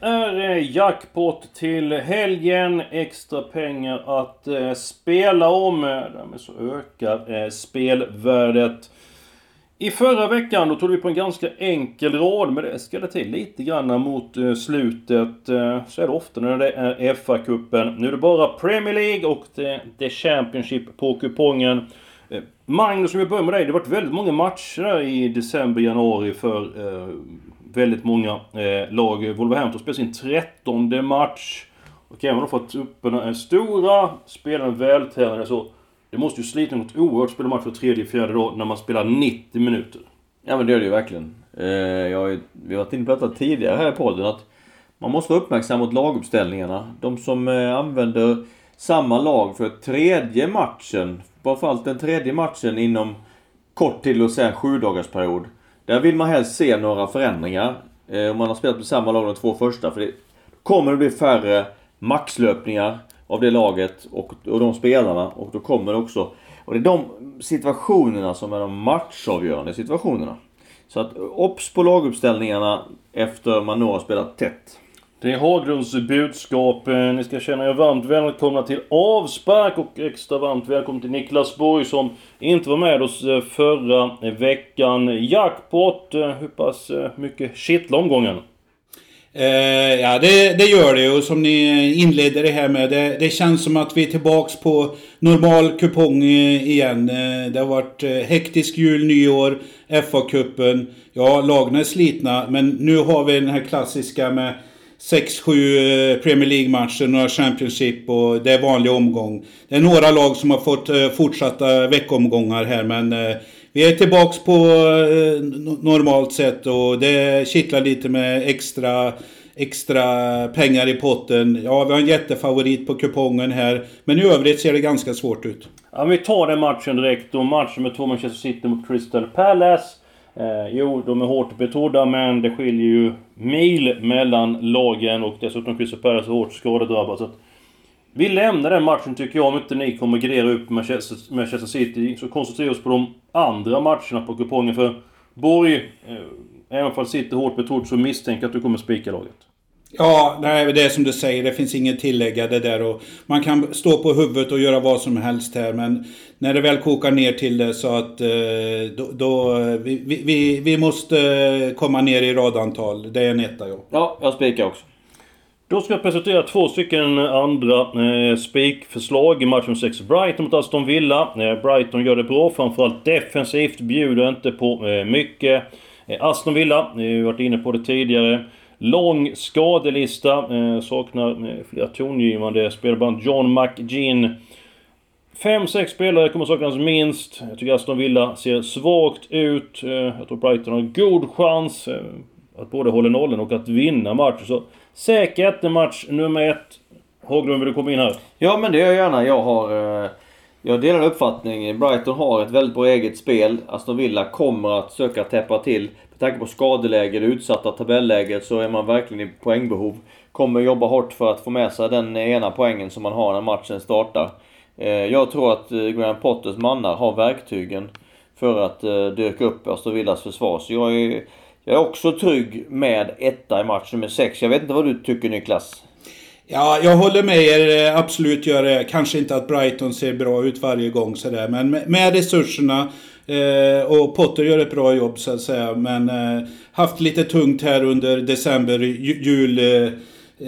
Det är eh, jackpot till helgen. Extra pengar att eh, spela om. Därmed så ökar eh, spelvärdet. I förra veckan då tog vi på en ganska enkel rad, men det ska det till lite grann mot eh, slutet. Eh, så är det ofta när det är FA-cupen. Nu är det bara Premier League och det, det är Championship på kupongen. Eh, Magnus, om vi börjar med dig. Det har varit väldigt många matcher där i december, januari för eh, väldigt många eh, lag. Wolverhampton spelar sin trettonde match. Och även om de fått upp en eh, stora, spelarna vältränade så... Det måste ju slita något oerhört att spela match för tredje, fjärde dag när man spelar 90 minuter. Ja men det gör det ju verkligen. Eh, jag, har ju- vi har varit inne på detta tidigare här i podden att man måste vara uppmärksam mot laguppställningarna. De som eh, använder samma lag för tredje matchen, framförallt den tredje matchen inom kort till och säga en sju dagars period. Där vill man helst se några förändringar. Eh, om man har spelat med samma lag de två första. För det kommer det bli färre maxlöpningar av det laget och, och de spelarna. Och då kommer det också... Och det är de situationerna som är de matchavgörande situationerna. Så att obs på laguppställningarna efter man nu har spelat tätt. Det är Haglunds budskap. Ni ska känna er varmt välkomna till avspark och extra varmt välkommen till Niklas Borg som inte var med oss eh, förra veckan. Jackpot, eh, hur pass eh, mycket kittlar omgången? Eh, ja, det, det gör det. Och som ni inledde det här med. Det, det känns som att vi är tillbaks på normal kupong igen. Det har varit hektisk jul, nyår, FA-cupen. Ja, lagen är slitna. Men nu har vi den här klassiska med 6-7 eh, Premier League-matcher, några Championship och det är vanlig omgång. Det är några lag som har fått eh, fortsatta veckomgångar här men eh, vi är tillbaks på normalt sätt och det kittlar lite med extra, extra pengar i potten. Ja, vi har en jättefavorit på kupongen här. Men i övrigt ser det ganska svårt ut. Ja, vi tar den matchen direkt. Och matchen med två Manchester City mot Crystal Palace. Eh, jo, de är hårt betrodda men det skiljer ju mil mellan lagen och dessutom Crystal Palace är hårt skadedrabbad. Så att vi lämnar den matchen tycker jag om inte ni kommer grera upp Manchester, Manchester City. Så koncentrerar oss på de andra matcherna på kupongen. För Borg, eh, även om City är hårt betrodd så misstänker jag att du kommer spika laget. Ja, nej, det är som du säger. Det finns inget tillägga det där. Och man kan stå på huvudet och göra vad som helst här. Men när det väl kokar ner till det så att eh, då, då vi, vi- vi, vi måste komma ner i radantal. Det är en etta, ja. Ja, jag spikar också. Då ska jag presentera två stycken andra eh, spikförslag i matchen 6 Brighton mot Aston Villa. Eh, Brighton gör det bra, framförallt defensivt, bjuder inte på eh, mycket. Eh, Aston Villa, eh, vi har varit inne på det tidigare. Lång skadelista, eh, saknar eh, flera tongivande spelare, bland annat John McGinn. Fem, sex spelare kommer saknas minst. Jag tycker Aston Villa ser svagt ut. Eh, Jag tror Brighton har god chans eh, att både hålla nollen och att vinna matchen. Så säkert match nummer ett. Haglund, vill du komma in här? Ja men det gör jag gärna. Jag har... eh, Jag delar uppfattning. Brighton har ett väldigt bra eget spel. Aston Villa kommer att söka täppa till. Med tanke på skadeläge, det utsatta tabelläget så är man verkligen i poängbehov. Kommer jobba hårt för att få med sig den ena poängen som man har när matchen startar. Eh, jag tror att eh, Graham Potters mannar har verktygen för att eh, dyka upp Aston Villas försvar. Så jag är, jag är också trygg med etta i match nummer 6. Jag vet inte vad du tycker Niklas? Ja, jag håller med er. Absolut gör det. Kanske inte att Brighton ser bra ut varje gång sådär. Men med, med resurserna. Eh, och Potter gör ett bra jobb så att säga. Men eh, haft lite tungt här under december, jul, eh,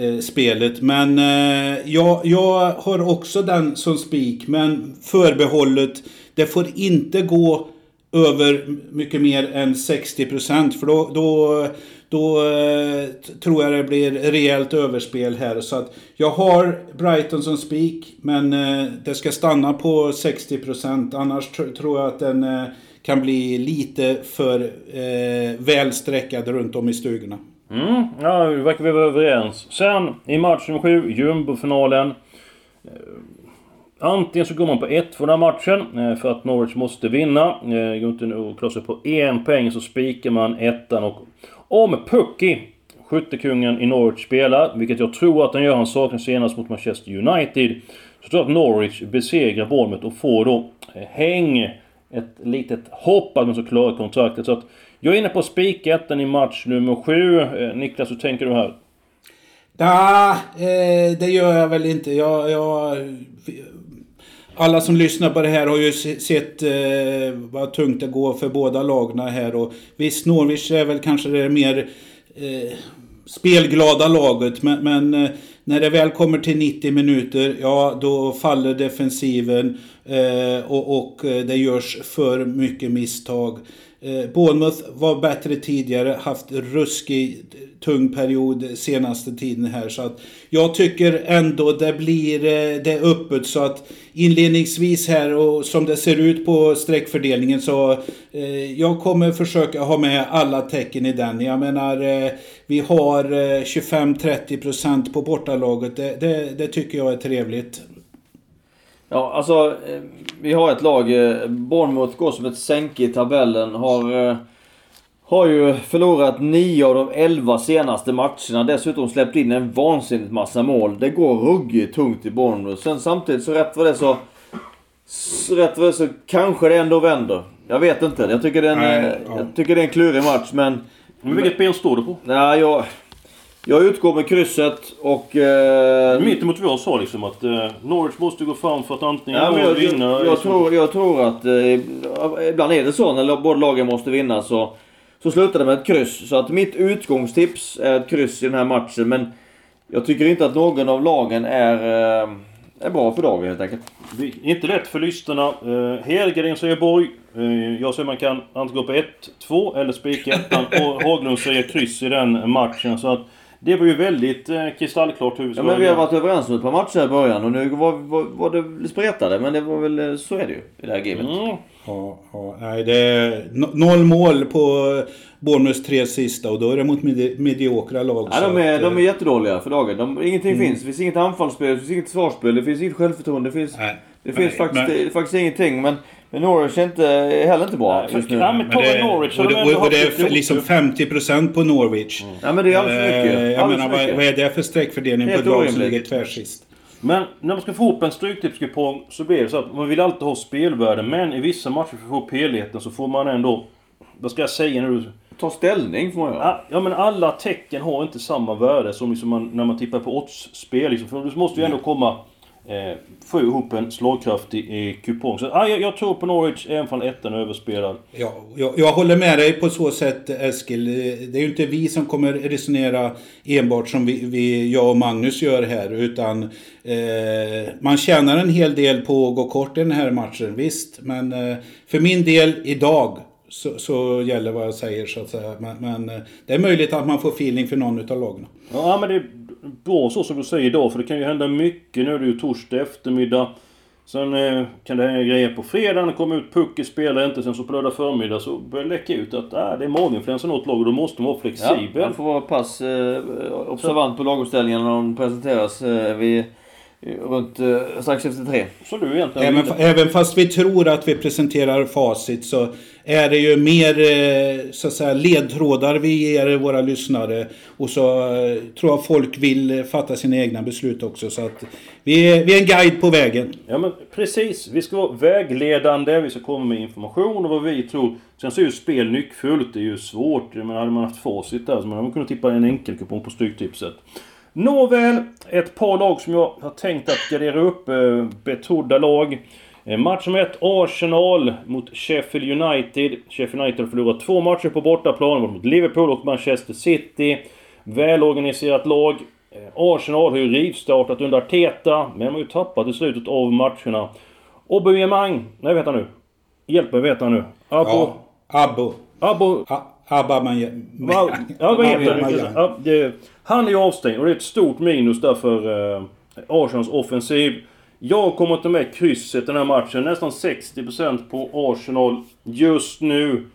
eh, spelet. Men eh, jag, jag har också den som spik. Men förbehållet. Det får inte gå över mycket mer än 60% för då, då, då eh, tror jag det blir rejält överspel här. Så att jag har Brighton som spik men eh, det ska stanna på 60% annars tr- tror jag att den eh, kan bli lite för eh, väl sträckad runt om i stugorna. Mm, ja, det verkar vi vara överens. Sen i match nummer 7, jumbofinalen. Eh, antingen så går man på 1 för den här matchen eh, för att Norwich måste vinna. Eh, går inte att klara sig på en poäng så spikar man ettan och... Om Pucky, skyttekungen i Norwich, spelar, vilket jag tror att han gör, han saknas senast mot Manchester United. Så tror jag att Norwich besegrar Bournemouth och får då eh, häng. Ett litet hopp att man ska klara kontraktet. Så att jag är inne på spikettan i match nummer 7. Eh, Niklas, hur tänker du här? Ja, eh, det gör jag väl inte. Jag, jag, alla som lyssnar på det här har ju sett eh, vad tungt det går för båda lagna här. Och visst, Norwich är väl kanske det mer eh, spelglada laget. Men, men eh, när det väl kommer till 90 minuter, ja då faller defensiven. Eh, och, och eh, det görs för mycket misstag. Eh, Bournemouth var bättre tidigare, haft ruskig tung period senaste tiden här. Så att jag tycker ändå det blir eh, det öppet så att inledningsvis här och som det ser ut på streckfördelningen så eh, jag kommer försöka ha med alla tecken i den. Jag menar eh, vi har eh, 25-30% på bortalaget. Det, det, det tycker jag är trevligt. Ja, alltså eh, vi har ett lag. eh, Bournemouth går som ett sänke i tabellen. Har, eh, har ju förlorat 9 av de 11 senaste matcherna. Dessutom släppt in en vansinnigt massa mål. Det går ruggigt tungt i Bournemouth. Sen samtidigt så rätt vad det så... Rätt vad det så kanske det ändå vänder. Jag vet inte. Jag tycker det är en, Nej, ja. jag tycker det är en klurig match men... Men vilket ben står du på? Nej, jag... Jag utgår med krysset och... Eh, Mitt emot vad jag sa liksom att eh, Norwich måste gå fram för att antingen Ja, jag, vinna... jag, jag, liksom. tror, jag tror att eh, ibland är det så när båda lagen måste vinna så, så slutar det med ett kryss. Så att mitt utgångstips är ett kryss i den här matchen. Men jag tycker inte att någon av lagen är, eh, är bra för dagen helt enkelt. Det är inte lätt för lyssnarna. Uh, Helgardin säger Borg. Eh, jag säger man kan antingen gå på 1-2 eller spika ettan. och Haglund säger kryss i den matchen. Så att det var ju väldigt uh, kristallklart hur vi ska Ja, men vi har varit överens om ett par matcher i början och nu var, var, var det spretade. Men det var väl, eh, så är det ju i det här gamet. Mm. Ja, ja, nej, det är no- noll mål på Bournemouths tre sista och då är det mot medi- mediokra lag. Ja, så de, är, att, de är eh, jättedåliga för dagen. De, ingenting finns. Det finns inget anfallsspel, det finns inget försvarsspel, det finns inget självförtroende. Det finns, Nej. det finns Nej, faktiskt, men- faktiskt ingenting. Men, men Norwich är inte, heller inte bra Nej, just nu. ja, men det, Norwich så och, det, och, och det är liksom otur. 50% på Norwich. Ja men det är alldeles för mycket. Eh, Jag Alldeles menar, för vad, mycket. vad är det för streckfördelning på ett lag som ligger tvärsist? Men när man ska få ihop en stryktipskupong så blir det så att man vill alltid ha spelvärde. Men i vissa matcher för att få upp helheten så får man ändå... Vad ska jag säga nu? Ta ställning får man göra. Ja, ja men alla tecken har inte samma värde som liksom man, när man tippar på oddsspel. Liksom. För du måste ju ändå komma... Eh, få ihop en slagkraftig eh, kupong. Så ja, jag, jag tror på Norwich även om ettan är överspelad. Ja, jag, jag håller med dig på så sätt Eskil. Det är ju inte vi som kommer resonera enbart som vi, vi, jag och Magnus gör här. Utan eh, man tjänar en hel del på att gå kort i den här matchen, visst. Men eh, för min del idag så, så gäller vad jag säger så att säga. Men, men eh, det är möjligt att man får feeling för någon utav lagen. Ja men det bra så som du säger idag för det kan ju hända mycket. Nu är det ju torsdag eftermiddag. Sen eh, kan det hända grejer på fredagen, det kommer ut pucken spelar inte. Sen så på lördag förmiddag så börjar det läcka ut att äh, det är maginfluensa i något lag och då måste man vara Ja, flexibel. man får vara pass eh, observant på laguppställningarna när de presenteras eh, vid, runt eh, strax efter tre. Så du egentligen... Även, även fast vi tror att vi presenterar facit så är det ju mer eh, så att säga, ledtrådar vi ger våra lyssnare. Och så eh, tror jag folk vill fatta sina egna beslut också. Så att vi är, vi är en guide på vägen. Ja men precis. Vi ska vara vägledande, vi ska komma med information och vad vi tror. Sen så är ju spel nyckfullt, det är ju svårt. Men hade man haft facit där så man hade kunnat tippa en enkelkupong på Stryktipset. Nåväl, ett par lag som jag har tänkt att gardera upp. Eh, betrodda lag. Eh, Match nummer ett, Arsenal mot Sheffield United. Sheffield United har förlorat två matcher på bortaplan mot Liverpool och Manchester City. Välorganiserat lag. Eh, Arsenal har ju rivstartat under Arteta, men de har ju tappat i slutet av matcherna. Aubameyang, nej vänta nu. Hjälp mig, han nu? Abo... Ja. Abo... A- Abba man... Va, ja, vad heter det? Han är ju avstängd och det är ett stort minus där för eh, Arsenals offensiv. Jag kommer ta med krysset den här matchen. Nästan 60% på Arsenal just nu.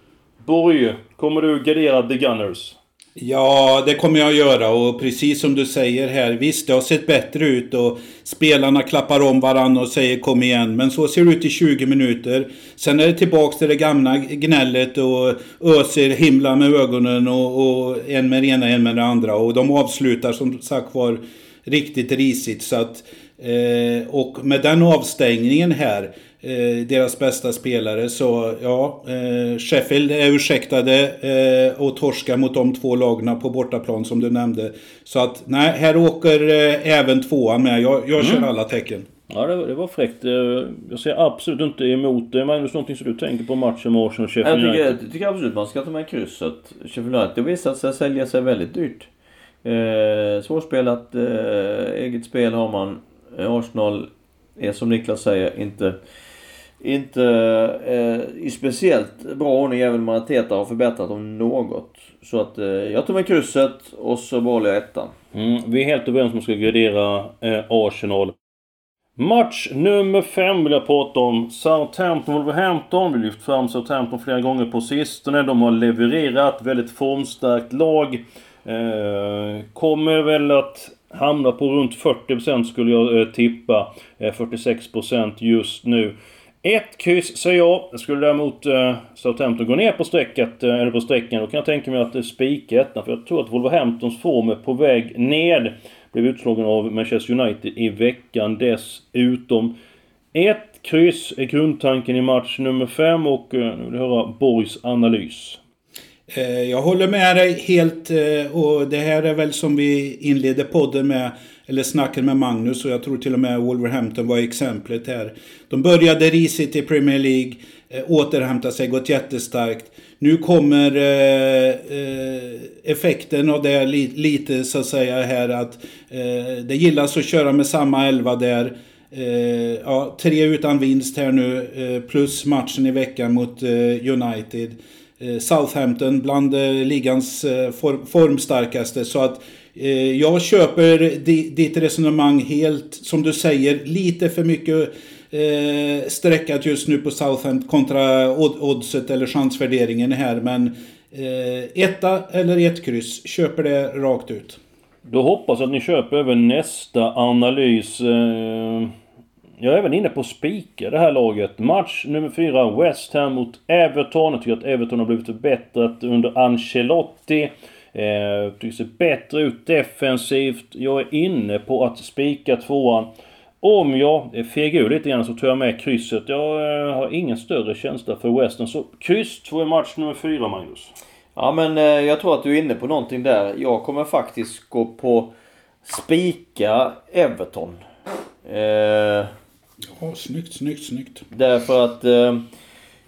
Borg, kommer du gardera The Gunners? Ja, det kommer jag göra och precis som du säger här. Visst, det har sett bättre ut och spelarna klappar om varandra och säger kom igen. Men så ser det ut i 20 minuter. Sen är det tillbaks till det gamla gnället och öser himla med ögonen och, och en med det ena, en med det andra. Och de avslutar som sagt var riktigt risigt. Så att, eh, och med den avstängningen här, eh, deras bästa spelare, så ja, eh, Sheffield är ursäktade eh, och torska mot de två lagna på bortaplan som du nämnde. Så att nej, här åker eh, även tvåan med. Jag, jag kör alla tecken. Ja, det, det var fräckt. Eh, Jag ser absolut inte emot det. Magnus, någonting som du tänker på matchen med Arsenal och Jag Sheffield tycker, United? jag tycker absolut man ska ta med krysset. Sheffield United visat sig sälja sig väldigt dyrt. Eh, svårspelat eh, eget spel har man. Arsenal är som Niklas säger inte inte eh, i speciellt bra ordning även om Arteta har förbättrat dem något. Så att eh, jag tar med krysset och så behåller jag ettan. Mm, vi är helt överens om att ska gradera eh, Arsenal. Match nummer 5 vill jag prata om. Southampton-Wolverhampton. Vi har lyft fram Southampton flera gånger på sistone. De har levererat. Väldigt formstarkt lag. Eh, kommer väl att hamna på runt 40% skulle jag eh, tippa. Eh, 46% just nu. Ett kryss säger jag. Skulle däremot eh, Southampton gå ner på strecket, eh, eller på strecken, då kan jag tänka mig att det spika ettan. För jag tror att Wolverhamptons form är på väg ned. Blev utslagen av Manchester United i veckan dessutom. Ett kryss är grundtanken i match nummer 5 och eh, nu vill jag höra Borgs analys. Eh, jag håller med dig helt eh, och det här är väl som vi inledde podden med eller snackade med Magnus och jag tror till och med Wolverhampton var exemplet här. De började risigt i Premier League, eh, återhämtade sig, gått jättestarkt. Nu kommer eh, eh, effekten av det li, lite så att säga här att eh, det gillas att köra med samma elva där. Eh, ja, tre utan vinst här nu eh, plus matchen i veckan mot eh, United. Eh, Southampton bland eh, ligans eh, form, formstarkaste. Så att Eh, jag köper di, ditt resonemang helt, som du säger, lite för mycket eh, sträckat just nu på Southend kontra odd, oddset eller chansvärderingen här. Men eh, etta eller ett kryss, köper det rakt ut. Då hoppas jag att ni köper även nästa analys. Eh, Jag är även inne på spika det här laget. Match nummer 4, West Ham mot Everton. Jag tycker att Everton har blivit förbättrat under Ancelotti. Eh, tycker ser bättre ut defensivt. Jag är inne på att spika tvåan. Om jag fegar ur lite grann så tar jag med krysset. Jag eh, har ingen större känsla för Western. Så kryss två i match nummer 4, Magnus. Ja men eh, jag tror att du är inne på någonting där. Jag kommer faktiskt gå på spika Everton. Eh, Ja, snyggt, snyggt, snyggt. därför att eh,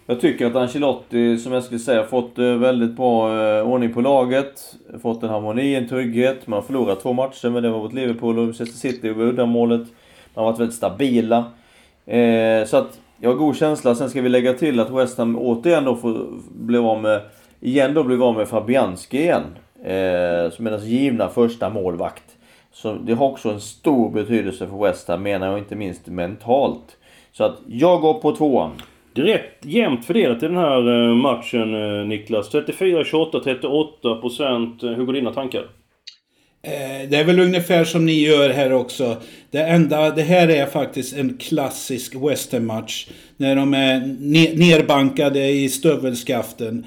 jag tycker att Ancelotti, som jag skulle säga, fått eh, väldigt bra eh, ordning på laget. Fått en harmoni, en trygghet. Man har förlorat två matcher, men det var mot Liverpool och Manchester City och uddamålet. Man har varit väldigt stabila. Eh, så att jag har god känsla. Sen ska vi lägga till att West Ham återigen då får bli av med, igen då blir av med Fabianski igen. Som är deras givna första målvakt. Så det har också en stor betydelse för West Ham menar jag, inte minst mentalt. Så att jag går på tvåan. Det är rätt jämnt fördelat i den här eh, matchen eh, Niklas. 34, 28, 38 procent. Eh, hur går dina tankar? Det är väl ungefär som ni gör här också. Det enda, det här är faktiskt en klassisk westernmatch. När de är nerbankade i stövelskaften.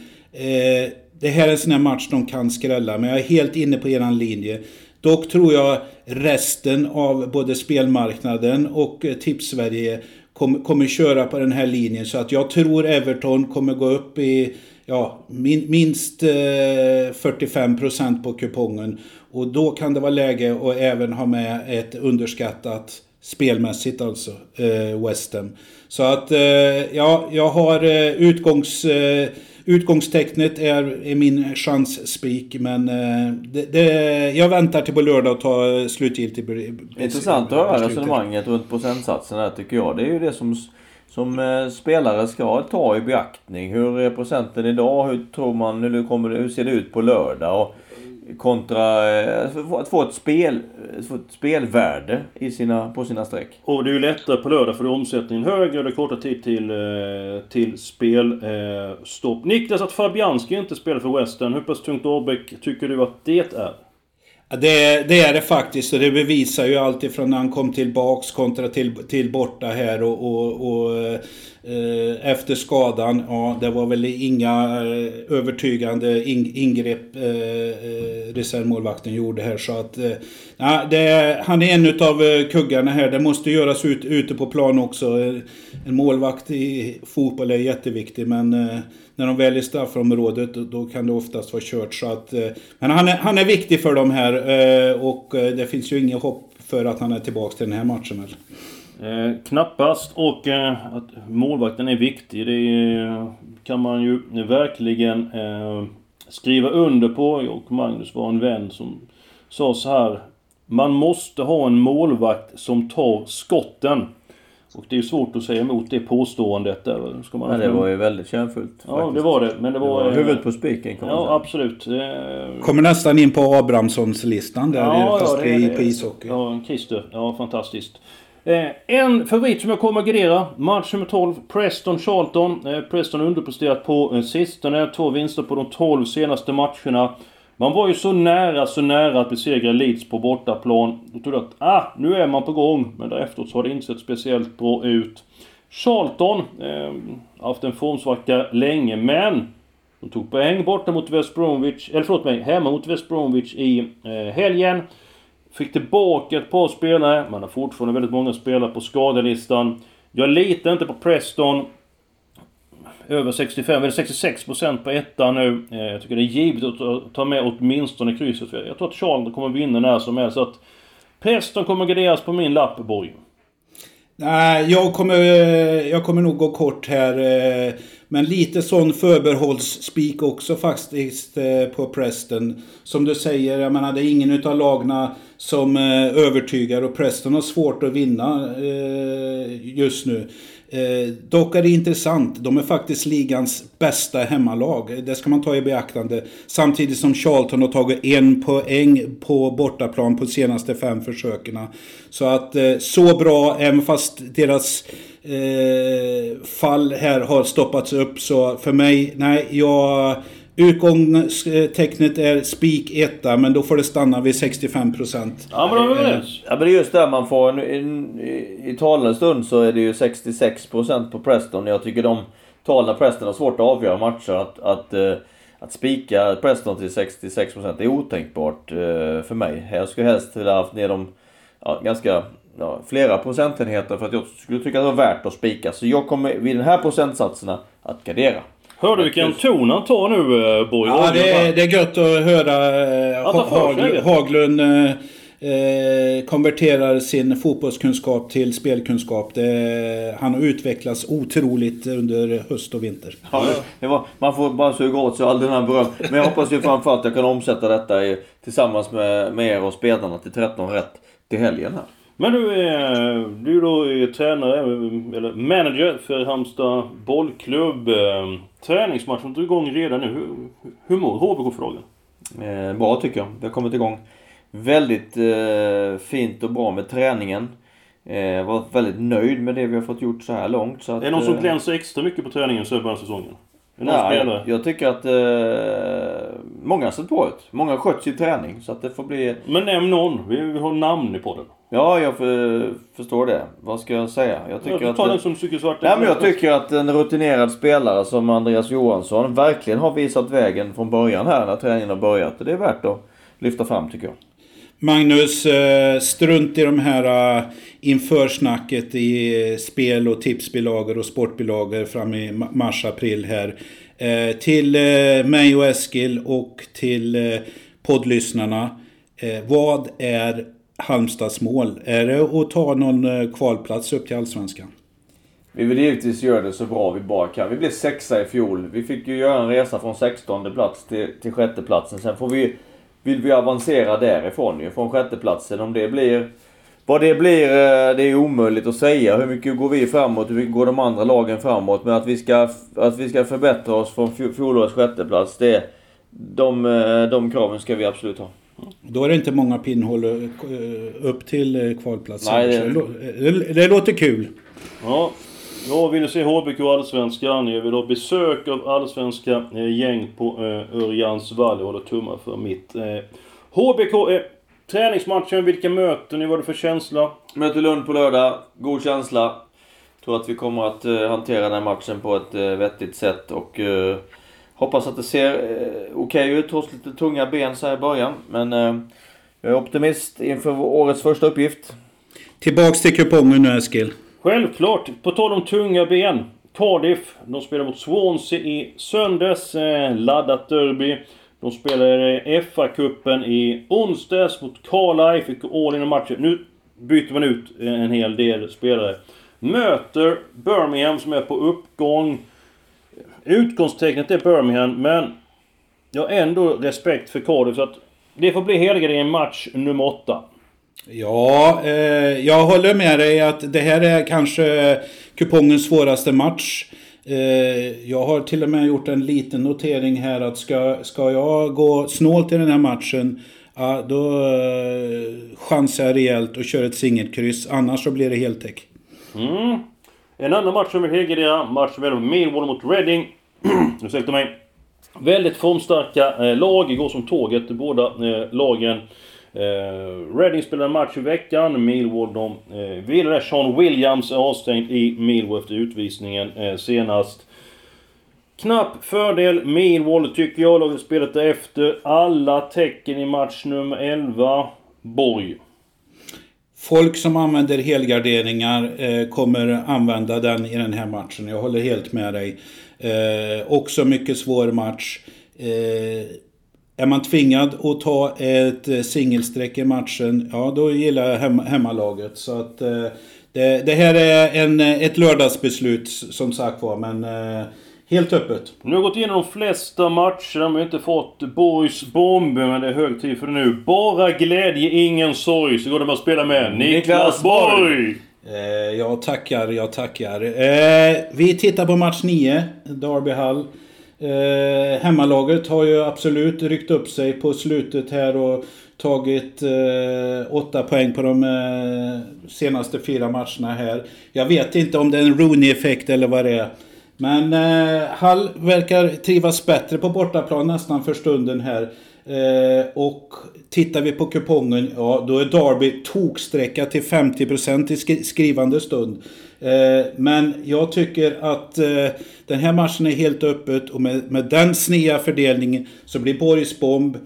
Det här är en sån här match de kan skrälla, men jag är helt inne på eran linje. Dock tror jag resten av både spelmarknaden och Tips-Sverige kommer, kommer köra på den här linjen. Så att jag tror Everton kommer gå upp i ja, min, minst eh, 45% på kupongen. Och då kan det vara läge att även ha med ett underskattat spelmässigt alltså, eh, West Ham. Så att eh, ja, jag har eh, utgångs... Eh, Utgångstecknet är, är min chansspik men eh, det, det, jag väntar till på lördag och tar slutgiltigt be- Intressant att höra resonemanget runt procentsatsen här tycker jag. Det är ju det som, som eh, spelare ska ta i beaktning. Hur är procenten idag? Hur tror man, hur, kommer, hur ser det ut på lördag? Och kontra eh, att få ett, spel, få ett spelvärde i sina, på sina streck. Och det är ju lättare på lördag för då är omsättningen högre och det är kortare tid till, eh, till spelstopp. Niklas, att Fabianski inte spelar för Western. Hur pass tungt Årbäck tycker du att det är? Det, det, är det faktiskt och det bevisar ju alltifrån när han kom tillbaks kontra till, till borta här och, och, och eh, Eh, efter skadan. Ja, det var väl inga eh, övertygande ingrepp eh, reservmålvakten gjorde här. Så att, ja, det, han är en utav kuggarna här. Det måste göras ut, ute på plan också. En målvakt i fotboll är jätteviktig men när de väljer straffområdet då kan det oftast vara kört. Så att, men han är, han är viktig för dem här och det finns ju inget hopp för att han är tillbaka till den här matchen. Eller? Eh, knappast och eh, att målvakten är viktig det kan man ju verkligen eh, skriva under på. Och Magnus var en vän som sa så här. Man måste ha en målvakt som tar skotten. Och det är ju svårt att säga emot det påståendet där. Ska man ja, det var ju väldigt kärnfullt. Ja, det var det. Men det var... Det var huvudet på spiken kan man Ja, säga. absolut. Kommer nästan in på Abrahamssons-listan där. Ja, fast ja, det, det, på ishockey. Ja, Christer. Ja, fantastiskt. Eh, en favorit som jag kommer att gardera. Match nummer 12. Preston-Charlton. Eh, Preston har underpresterat på eh, sistone. Två vinster på de 12 senaste matcherna. Man var ju så nära, så nära att besegra Leeds på bortaplan. Då trodde jag att ah, nu är man på gång. Men därefter så har det inte sett speciellt bra ut. Charlton, eh, haft en formsvacka länge, men de tog poäng borta mot West Bromwich, eller förlåt mig, hemma mot West Bromwich i eh, helgen. Fick tillbaka ett par spelare, man har fortfarande väldigt många spelare på skadelistan. Jag litar inte på Preston över 65, eller 66 på ettan nu. Eh, jag tycker det är givet att ta med åtminstone krysset. Jag tror att Charlton kommer vinna när som helst. Så att Preston kommer garderas på min lapp, Borg. Nej, jag kommer, jag kommer nog gå kort här. Eh, men lite sån förbehållsspik också faktiskt eh, på Preston. Som du säger, jag menar det är ingen utav lagna som eh, övertygar och Preston har svårt att vinna eh, just nu. Eh, dock är det intressant, de är faktiskt ligans bästa hemmalag. Det ska man ta i beaktande. Samtidigt som Charlton har tagit en poäng på bortaplan på senaste fem försöken. Så att eh, så bra, även fast deras eh, fall här har stoppats upp. Så för mig, nej, jag Utgångstecknet är spik etta, men då får det stanna vid 65 procent. Ja, men då är vi Ja, men det är just där man får... En, I talande stund så är det ju 66 procent på Preston. Jag tycker de talen Preston har svårt att avgöra matcher. Att, att, uh, att spika Preston till 66 procent är otänkbart uh, för mig. Jag skulle helst vilja haft ner dem ja, ganska... Ja, flera procentenheter för att jag skulle tycka att det var värt att spika. Så jag kommer vid den här procentsatserna att gardera. Hör du vilken ton han tar nu eh, Borg? Ja, det är, det är gött att höra eh, Haglund, Haglund eh, eh, konverterar sin fotbollskunskap till spelkunskap. Det, han har utvecklats otroligt under höst och vinter. Ja, det var, man får bara suga åt sig all den här beröm. Men jag hoppas ju framförallt att jag kan omsätta detta i, tillsammans med, med er och spelarna till 13 rätt till helgen här. Men du är, du då är tränare, eller manager för Halmstad bollklubb. Träningsmatchen drog igång redan nu. Hur, hur mår HBK för dagen? Eh, bra tycker jag. Vi har kommit igång väldigt eh, fint och bra med träningen. Eh, var väldigt nöjd med det vi har fått gjort så här långt. Så att, är det någon som eh, glänser extra mycket på träningen så här säsongen? Nej, jag, jag tycker att eh, många har sett bra ut. Många har skött sin träning. Så att det får bli... Men nämn någon. Vi, vi har namn i podden. Ja, jag för, förstår det. Vad ska jag säga? Jag tycker ja, ta att... den som tycker svart. Nej, men jag tycker att en rutinerad spelare som Andreas Johansson verkligen har visat vägen från början här när träningen har börjat. Det är värt att lyfta fram tycker jag. Magnus, eh, strunt i de här eh, införsnacket i eh, spel och tipsbilagor och sportbilagor fram i mars-april här. Till mig och Eskil och till poddlyssnarna. Vad är Halmstads mål? Är det att ta någon kvalplats upp till Allsvenskan? Vi vill givetvis göra det så bra vi bara kan. Vi blev sexa i fjol. Vi fick ju göra en resa från 16 plats till, till sjätte platsen. Sen får vi, vill vi avancera därifrån ju, från sjätteplatsen. Om det blir Vad det blir, eh, det är omöjligt att säga. Hur mycket går vi framåt? Hur mycket går de andra lagen framåt? Men att vi ska, att vi ska förbättra oss från fjol- fjolårets sjätteplats, det, de, eh, de kraven ska vi absolut ha. Då är det inte många pinnhål eh, upp till kvalplatsen. Nej, det- det, det låter kul. Ja, jag vill se HBK Allsvenskan. Jag vill ha besök av allsvenska eh, gäng på eh, Örjansvall. Jag håller tummar för mitt. Eh, HBK, eh, träningsmatchen, vilka möten ni? Vad är det för känsla? Möter Lund på lördag. God känsla. Tror att vi kommer att eh, hantera den här matchen på ett eh, vettigt sätt och eh, hoppas att det ser eh, okej ut trots lite tunga ben så här i början. Men eh, jag är optimist inför årets första uppgift. Tillbaks till kupongen nu Eskil. Självklart, på tal om tunga ben. Cardiff, de spelar mot Swansea i söndags. Eh, laddat derby. De spelade eh, FA-cupen i onsdags mot Carlisle. Fick all in i matchen. Nu byter man ut eh, en hel del spelare. Möter Birmingham som är på uppgång. Utgångstecknet är Birmingham, men jag har ändå respekt för Cardiff. Så att det får bli helgardering match nummer 8. Ja, eh, jag håller med dig att det här är kanske kupongens svåraste match. Eh, jag har till och med gjort en liten notering här att ska, ska jag gå snålt i den här matchen Ja, då eh, chansar jag rejält och kör ett singelkryss. Annars så blir det heltäck. Mm. En annan match som vill helgardera, match mellan Millwall mot Reading. Ursäkta mig. Väldigt formstarka eh, lag, går som tåget båda eh, lagen. Eh, Reading spelar en match i veckan. Millwall de eh, vilade. Sean Williams är avstängd i Millwall efter utvisningen eh, senast. Knapp fördel Millwall tycker jag. Laget spelat efter. Alla tecken i match nummer 11. Borg. Folk som använder helgarderingar eh, kommer använda den i den här matchen. Jag håller helt med dig. Eh, också mycket svår match. Eh, är man tvingad att ta ett eh, singelsträck i matchen, ja då gillar jag hem, hemmalaget. Så att eh, det, det här är en, eh, ett lördagsbeslut som sagt var, men helt öppet. Nu har gått igenom de flesta matcher, men vi har inte fått Borgs bomb, men det är hög tid för det nu. Bara glädje, ingen sorg, så går det bara att spela med Niklas Niklas Borg. Borg! Eh, jag tackar, jag tackar. Eh, vi tittar på match 9, Derby Hall. Eh, hemmalaget har ju absolut ryckt upp sig på slutet här och tagit eh, åtta poäng på de eh, senaste fyra matcherna här. Jag vet inte om det är en Rooney-effekt eller vad det är. Men eh, Hall verkar trivas bättre på bortaplan nästan för stunden här. Eh, och tittar vi på kupongen, ja då är Derby toksträcka till 50% i sk- skrivande stund. Eh, men jag tycker att eh, den här matchen är helt öppet och med, med den snea fördelningen så blir Borgs bomb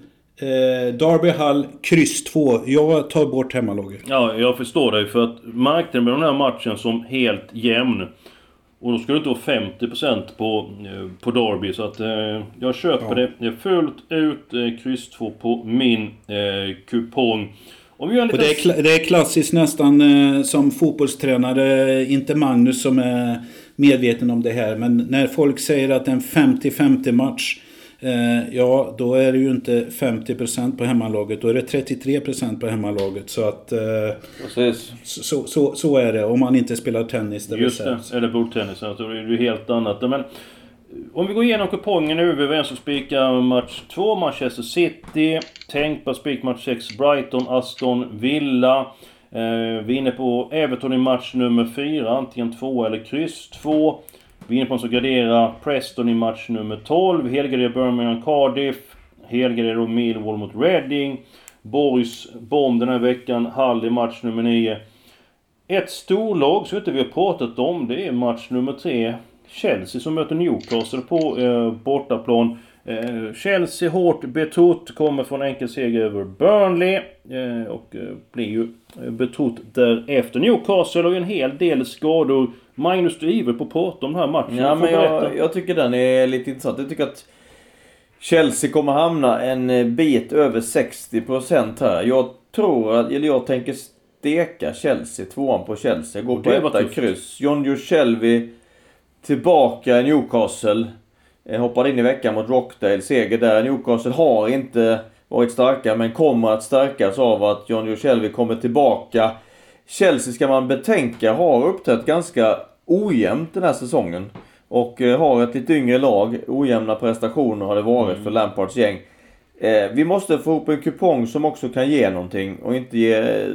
eh, Derby Hall kryss 2. Jag tar bort hemmalaget. Ja, jag förstår dig, för att marknaden med den här matchen som helt jämn. Och då ska det inte vara 50% på, eh, på Derby, så att eh, jag köper det. Det fullt ut eh, kryss 2 på min eh, kupong. Om vi gör en Och liten... det är, det är klassiskt nästan eh, som fotbollstränare, inte Magnus som är medveten om det här. Men när folk säger att det är en 50-50 match. Eh, ja, då är det ju inte 50% på hemmalaget. Då är det 33% på hemmalaget. Så att... Eh, Precis. så, så, så är det om man inte spelar tennis. Det Just det, eller bordtennis. Då är det ju helt annat. Men om vi går igenom kupongen nu. Vi är överens om spika match 2, Manchester City. Tänkbar spik match 6, Brighton, Aston Villa. Eh, vi är inne på Everton i match nummer 4, antingen 2 eller kryss 2. Vi är inne på att man gardera Preston i match nummer 12. Helgardera Birmingham Cardiff. Helgardera Millwall mot Reading. Borgs bomb den här veckan. Hall i match nummer 9. Ett storlag som inte vi har pratat om, det är match nummer 3. Chelsea som möter Newcastle på eh, bortaplan. Eh, Chelsea hårt betrott, kommer från enkel seger över Burnley. Eh, och eh, blir ju eh, betrott därefter. Newcastle har ju en hel del skador. Magnus, du är ivrig på att prata om den här matchen. Ja, men jag, jag tycker den är lite intressant. Jag tycker att Chelsea kommer hamna en eh, bit över 60% här. Jag tror att, eller jag tänker steka Chelsea, tvåan på Chelsea. Gå Och på etta kryss. John Joe Shelby tillbaka i Newcastle. Eh, Hoppade in i veckan mot Rockdale. Seger där. Newcastle har inte varit starka men kommer att stärkas av att John Joe Shelby kommer tillbaka Chelsea ska man betänka har uppträtt ganska ojämnt den här säsongen. Och eh, har ett lite yngre lag. Ojämna prestationer har det varit för Lampards gäng. Eh, vi måste få ihop en kupong som också kan ge någonting och inte ge eh,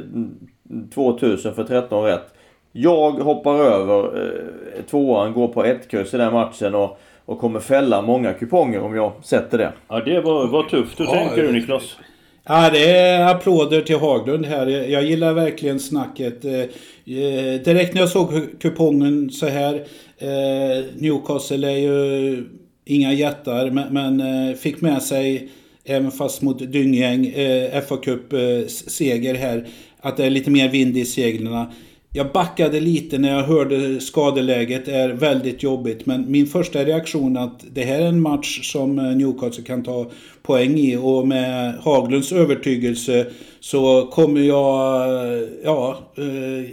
2000 för 13 rätt. Jag hoppar över eh, tvåan, går på ett kryss i den matchen och, och kommer fälla många kuponger om jag sätter det. Ja, det var, var tufft. Hur Ja, tänker du Niklas? Ja, det är applåder till Haglund här. Jag gillar verkligen snacket. Eh, eh, direkt när jag såg kupongen så här. Eh, Newcastle är ju inga jättar, men, fick med sig, även fast mot dynggäng, eh, fa Cup eh, seger här. Att det är lite mer vind i seglen. Jag backade lite när jag hörde skadeläget är väldigt jobbigt. Men min första reaktion att det här är en match som eh, Newcastle kan ta poäng i. Och med Haglunds övertygelse så kommer jag, eh, ja, eh,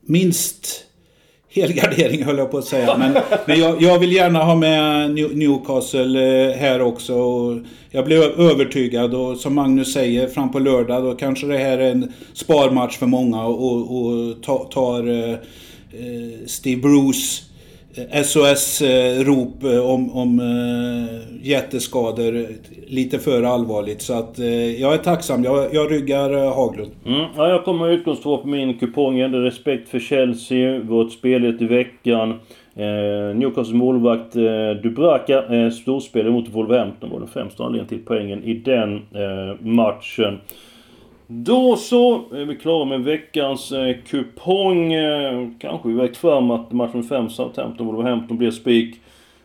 minst helgardering höll jag på att säga. Men, men jag, jag vill gärna ha med Newcastle eh, här också. Och jag blev övertygad och som Magnus säger, fram på lördag då kanske det här är en sparmatch för många och, och tar eh, eh, Steve Bruce Eh, SOS-rop eh, eh, om, om jätteskador lite för allvarligt. Så att jag är tacksam. Jag, jag ryggar Haglund. Mm. Ja, jag kommer ha utgångspunkt på min kupong. Ändå respekt för Chelsea. Vårt spel i veckan. Eh, Newcastles målvakt eh, Dubraka eh, storspelade mot Wolverhampton. var den främsta anledningen till poängen i den eh, matchen. Då så är vi klara med veckans eh, kupong. Eh, kanske vi vägt fram att matchen 5 Southampton Wolverhampton blir spik.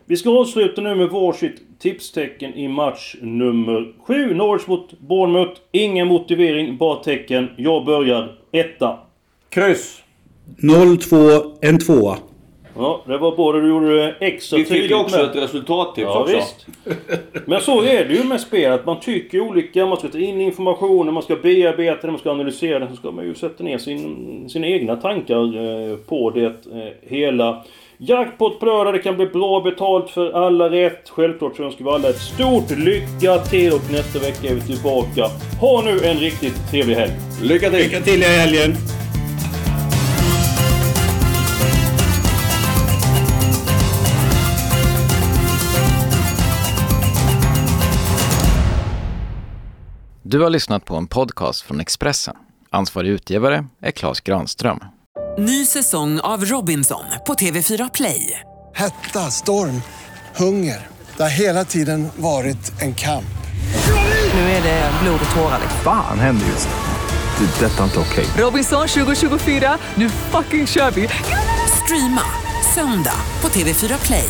Vi ska avsluta nu med varsitt tipstecken i match nummer 7. Norwich mot Bournemouth. Ingen motivering, bara tecken. Jag börjar etta. Kryss! 0-2, en tvåa. Ja, det var både du gjorde det extra Vi fick också med. ett resultattips Ja, också. visst. Men så är det ju med spel, att man tycker olika. Man ska ta in informationen, man ska bearbeta den, man ska analysera den. Så ska man ju sätta ner sin, sina egna tankar eh, på det eh, hela. Jackpot på det kan bli bra betalt för alla rätt. Självklart så önskar vi alla ett stort lycka till och nästa vecka är vi tillbaka. Ha nu en riktigt trevlig helg. Lycka till! Lycka till i helgen! Du har lyssnat på en podcast från Expressen. Ansvarig utgivare är Klas Granström. Ny säsong av Robinson på TV4 Play. Hetta, storm, hunger. Det har hela tiden varit en kamp. Nu är det blod och tårar. Fan händer just nu. Det. är Detta är inte okej. Robinson 2024, nu fucking kör vi! Streama söndag på TV4 Play.